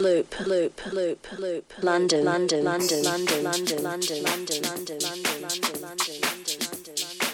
loop, loop, loop, loop, London, London, London, London, London, London, London, London, London, London, London, London.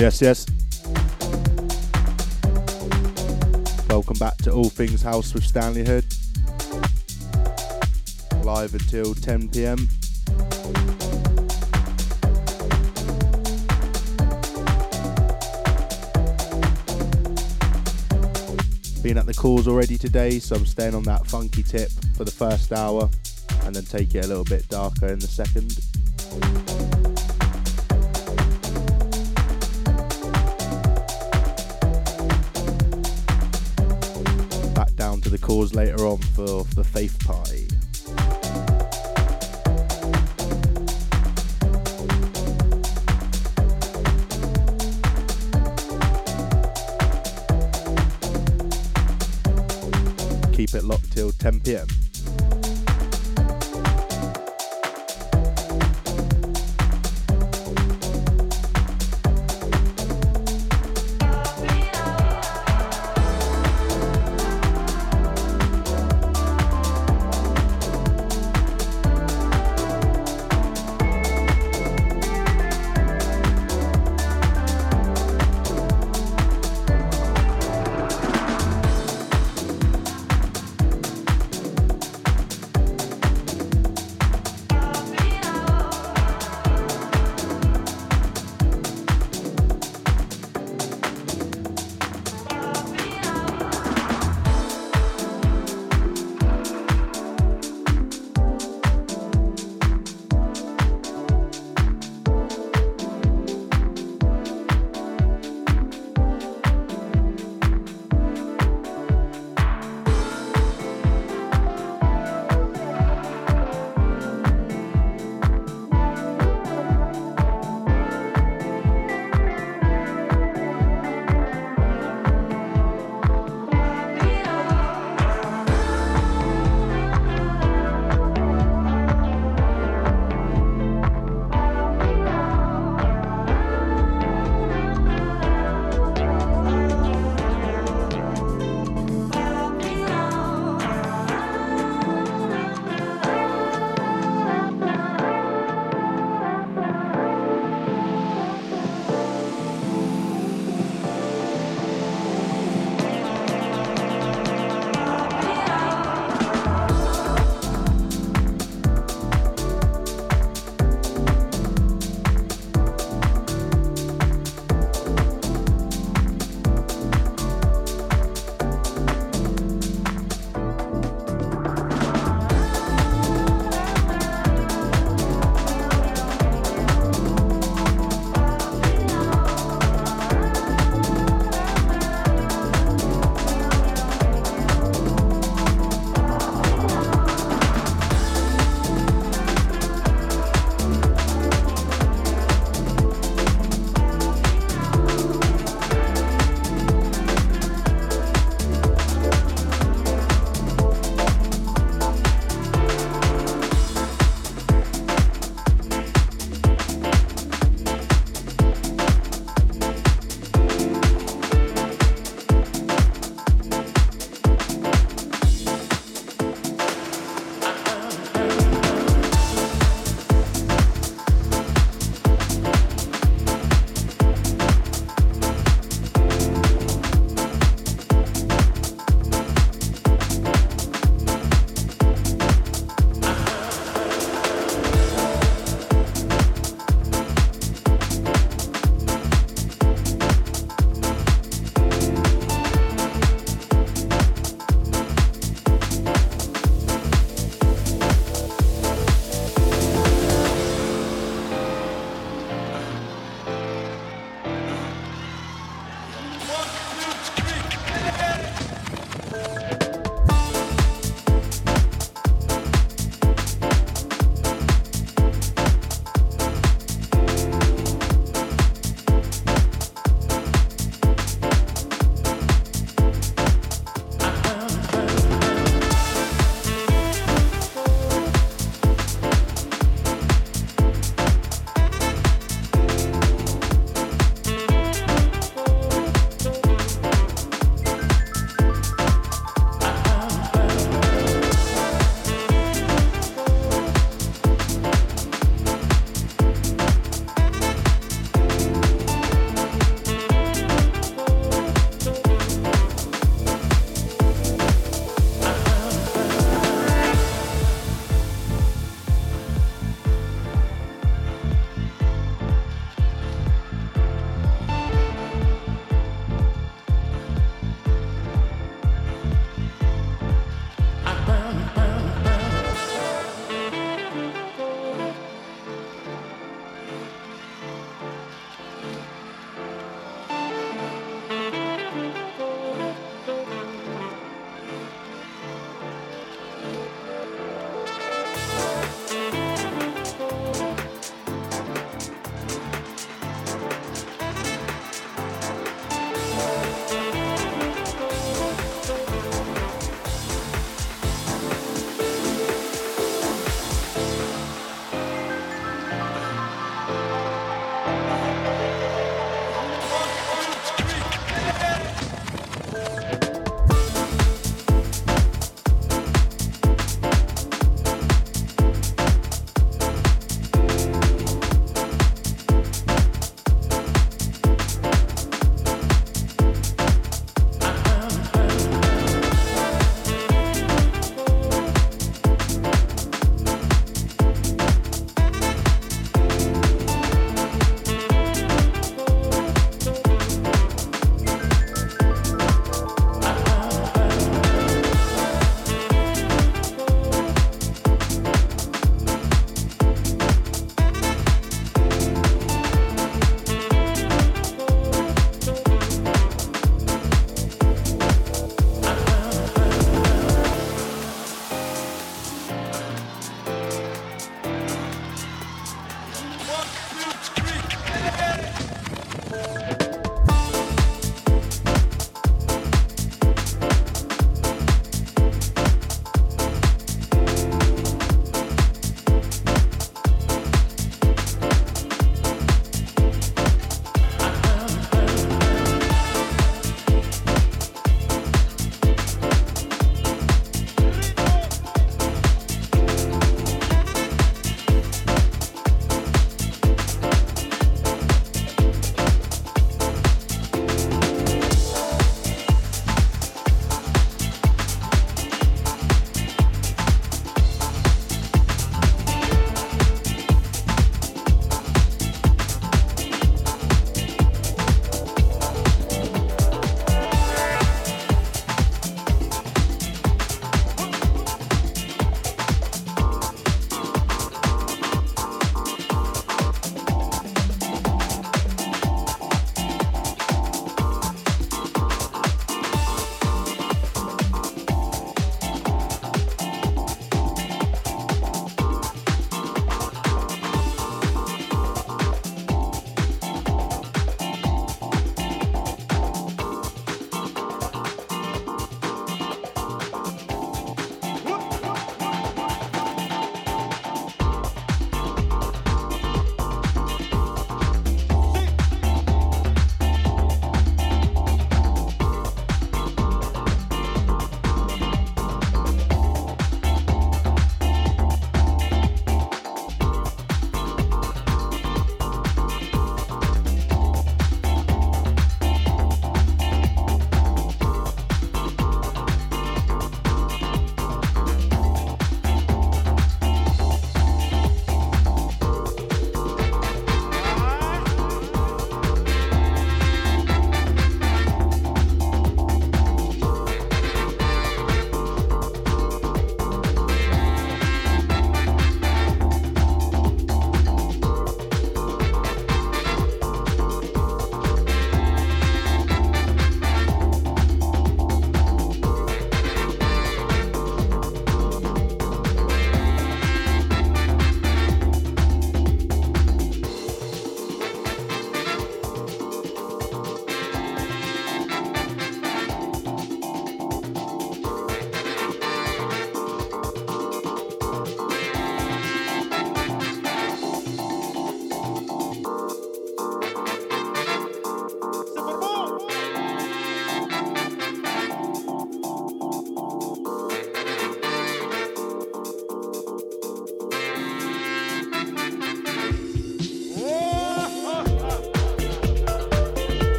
Yes, yes. Welcome back to All Things House with Stanley Hood. Live until 10 pm. Been at the calls already today, so I'm staying on that funky tip for the first hour and then take it a little bit darker in the second. Calls later on for the Faith Party. Keep it locked till 10 pm.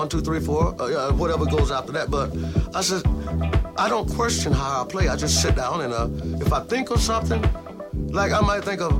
One, two, three, four, uh, whatever goes after that. But I said, I don't question how I play. I just sit down and uh, if I think of something, like I might think of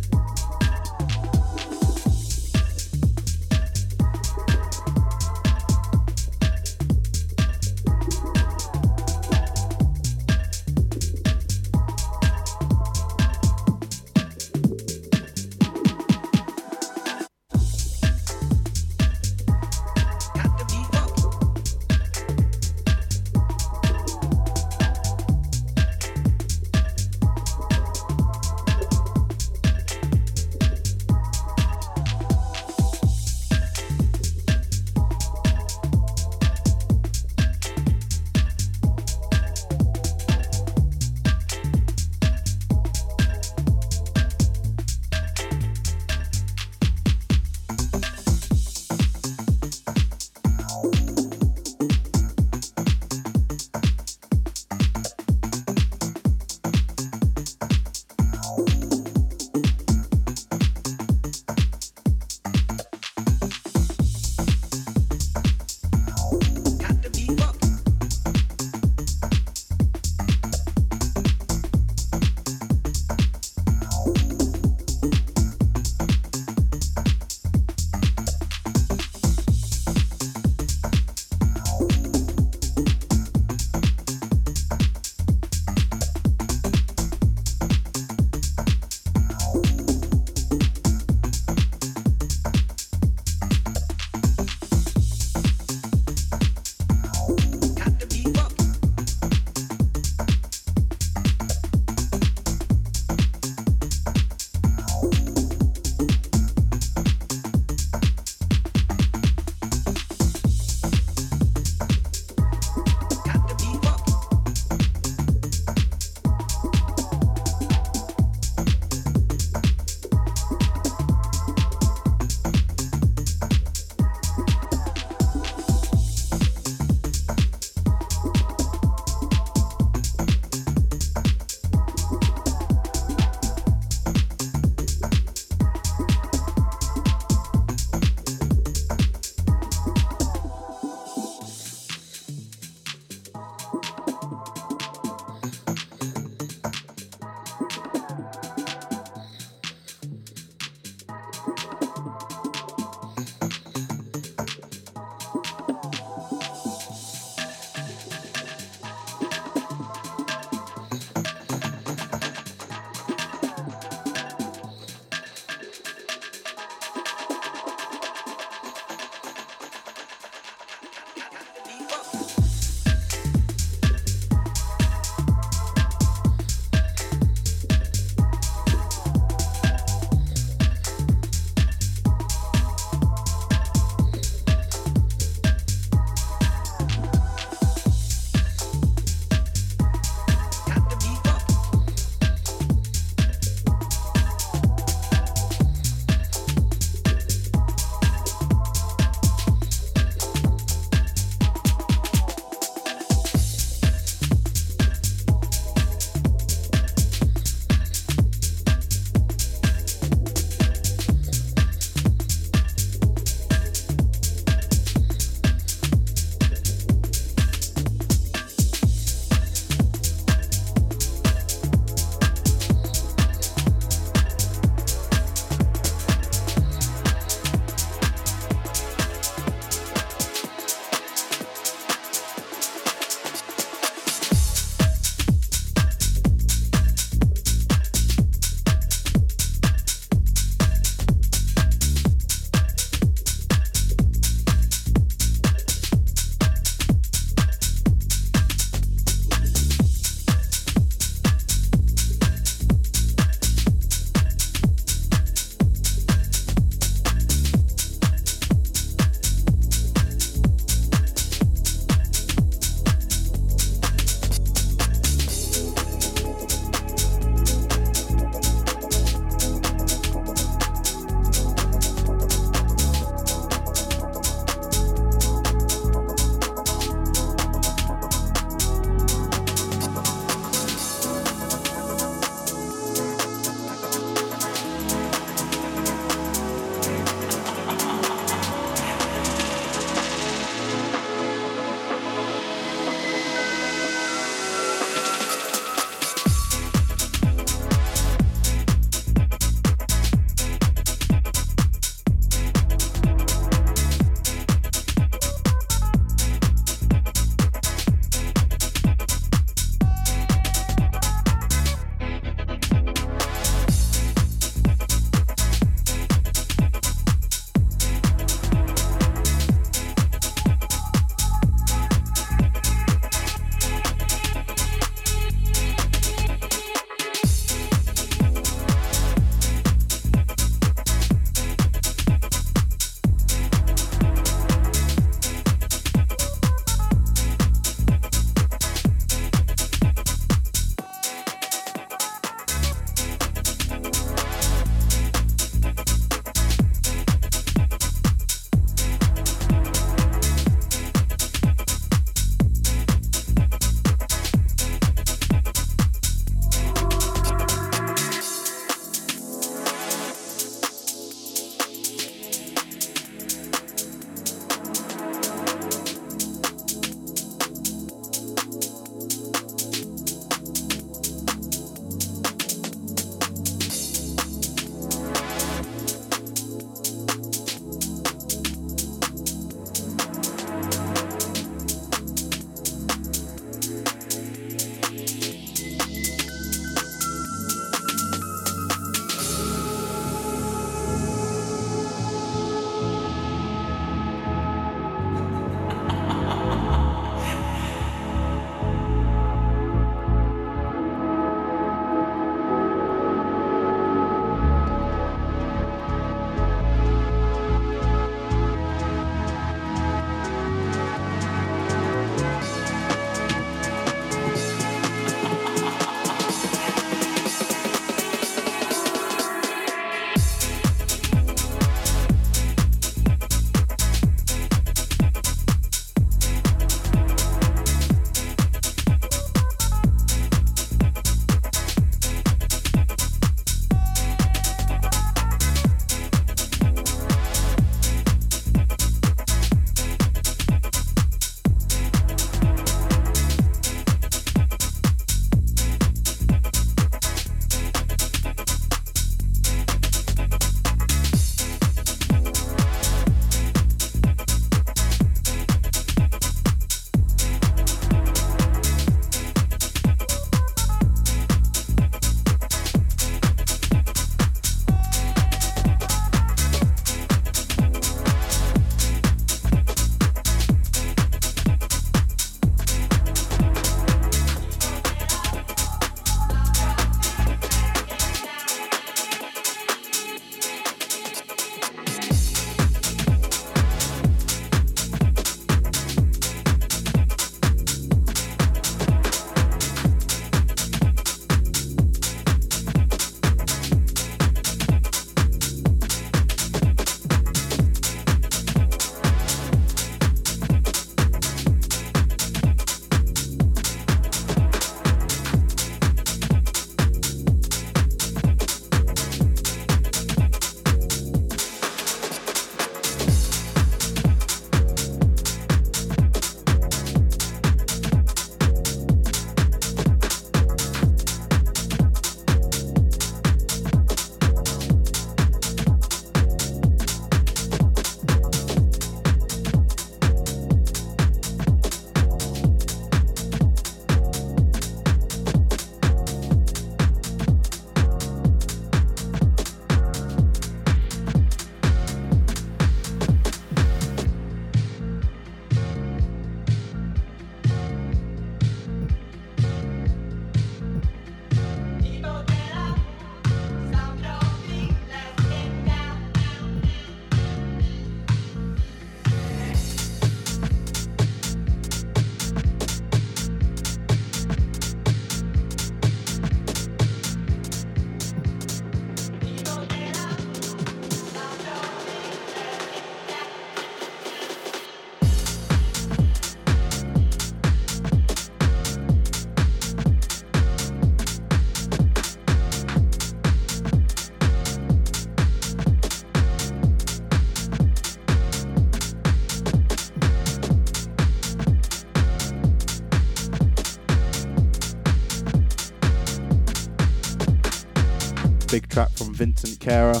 track from Vincent Kara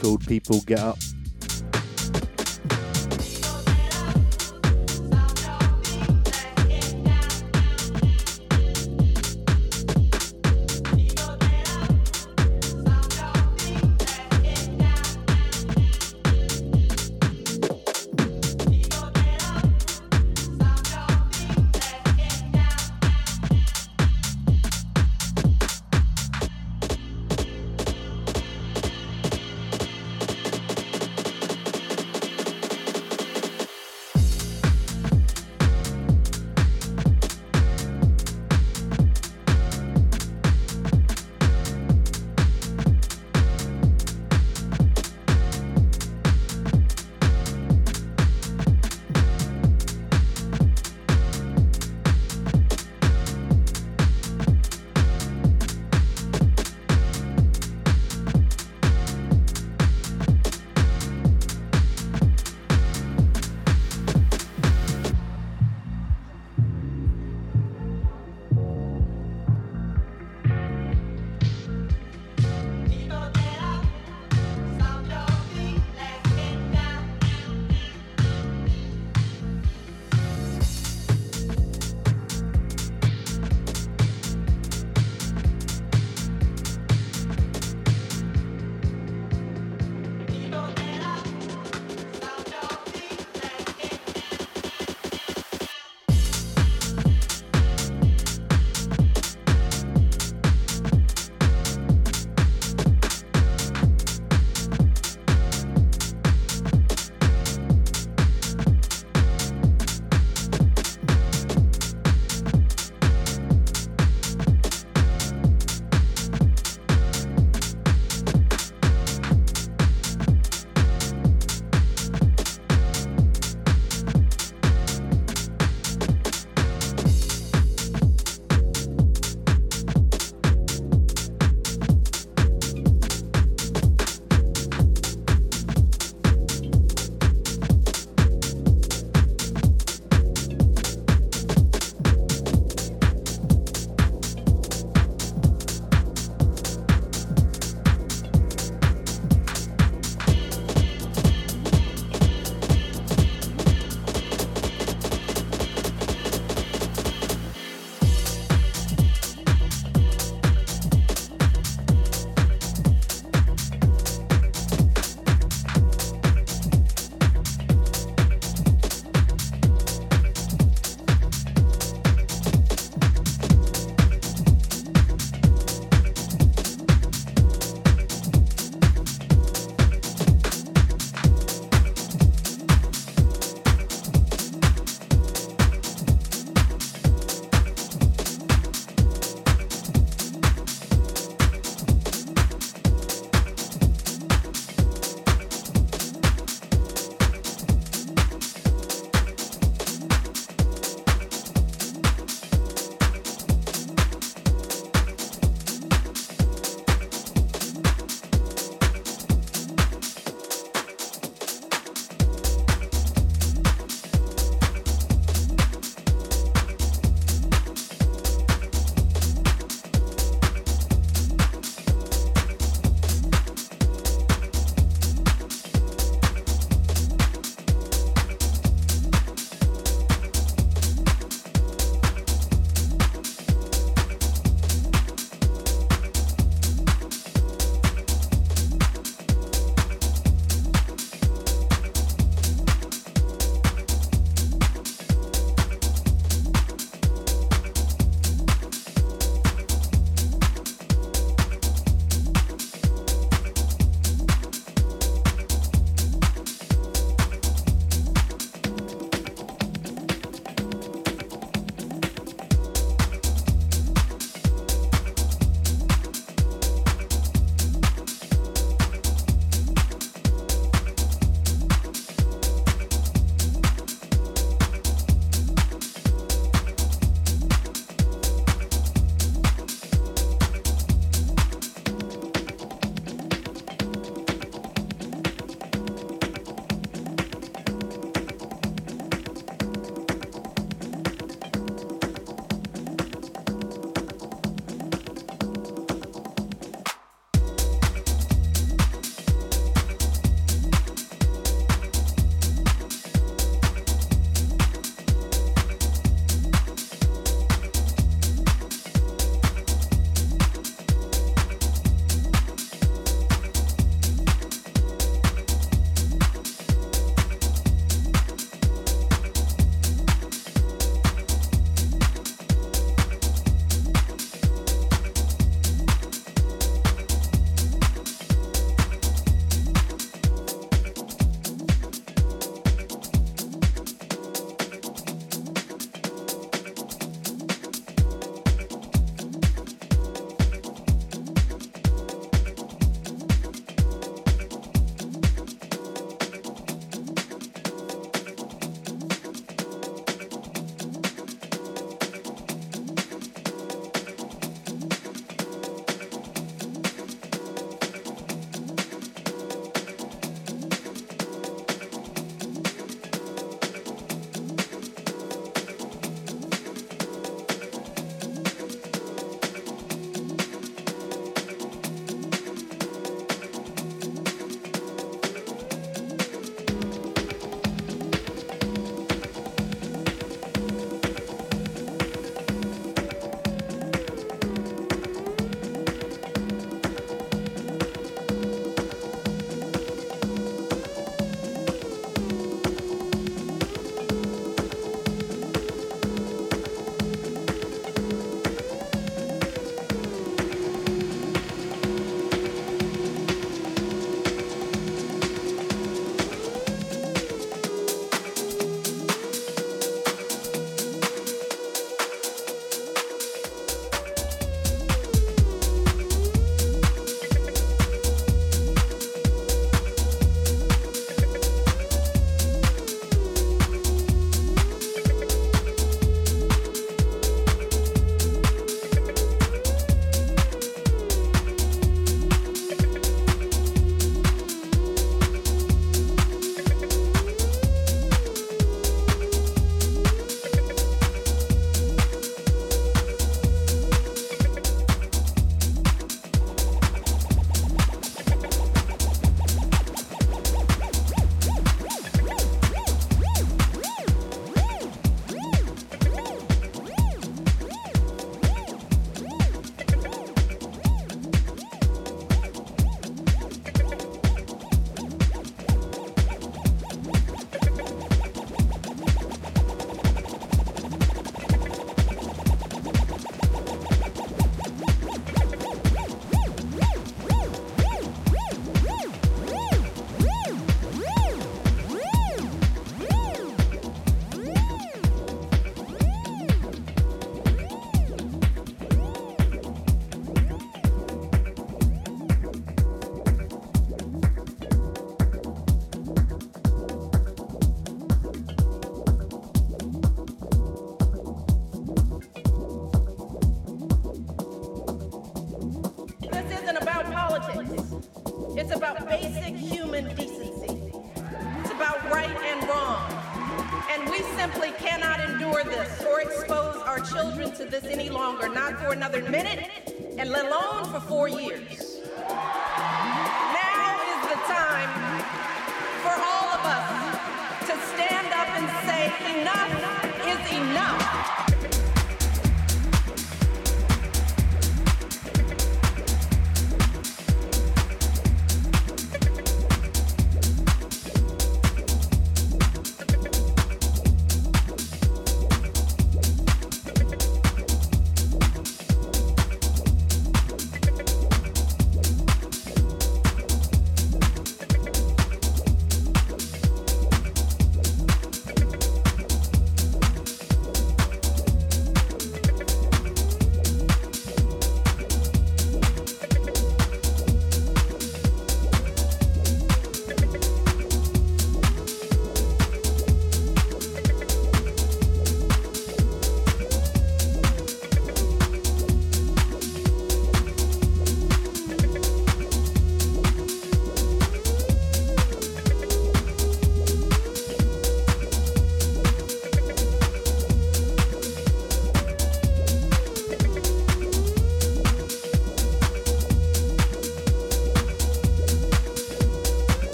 called People Get Up.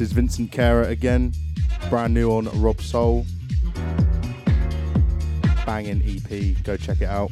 This is Vincent Kara again, brand new on Robsoul. Banging EP, go check it out.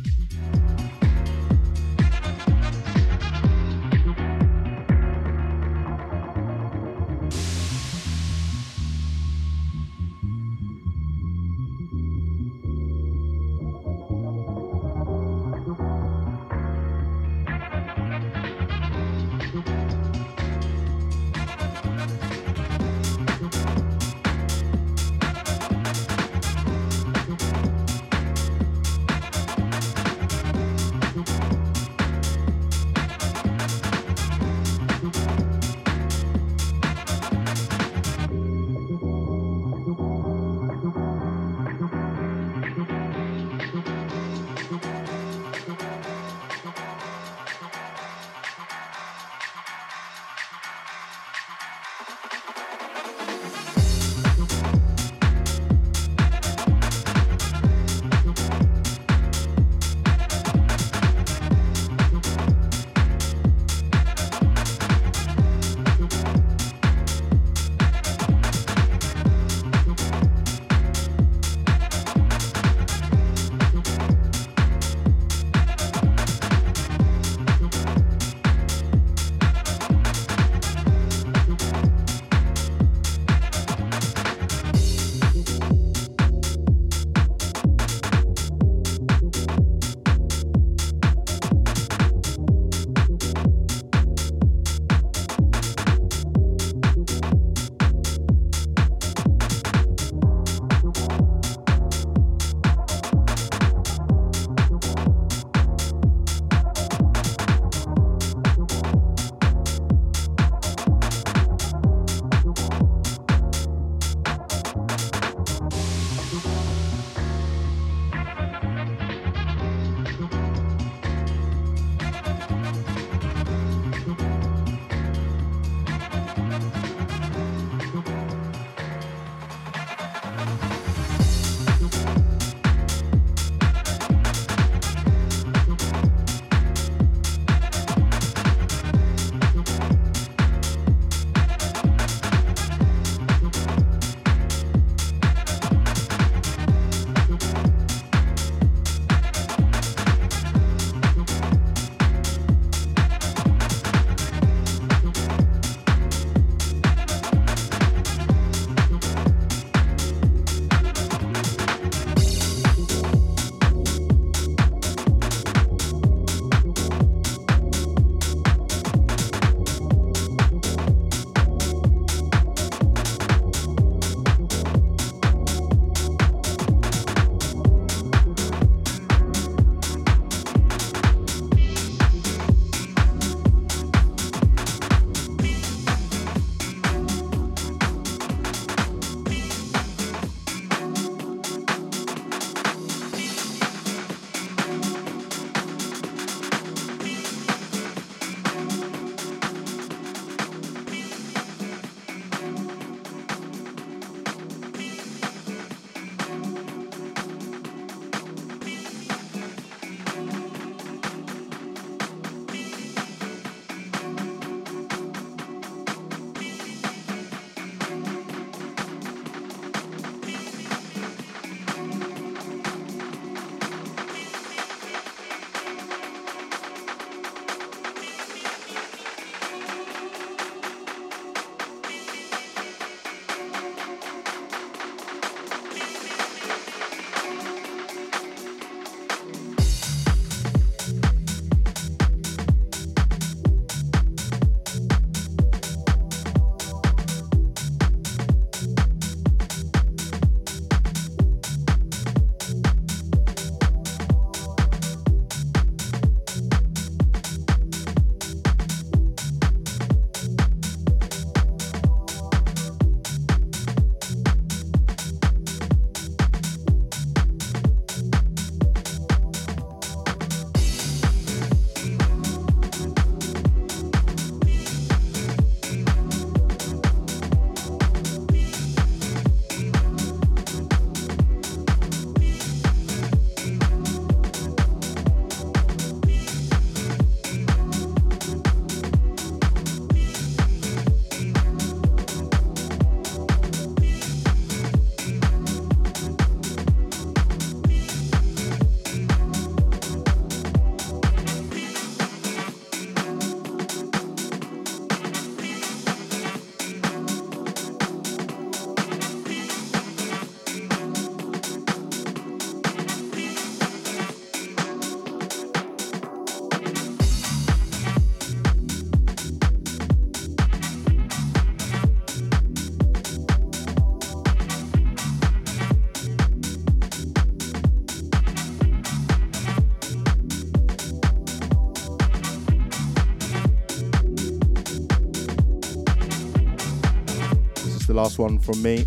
Last one from me.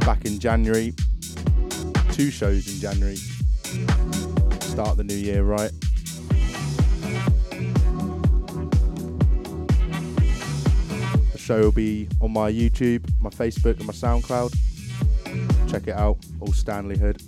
Back in January. Two shows in January. Start the new year right. The show will be on my YouTube, my Facebook, and my SoundCloud. Check it out. All Stanley Hood.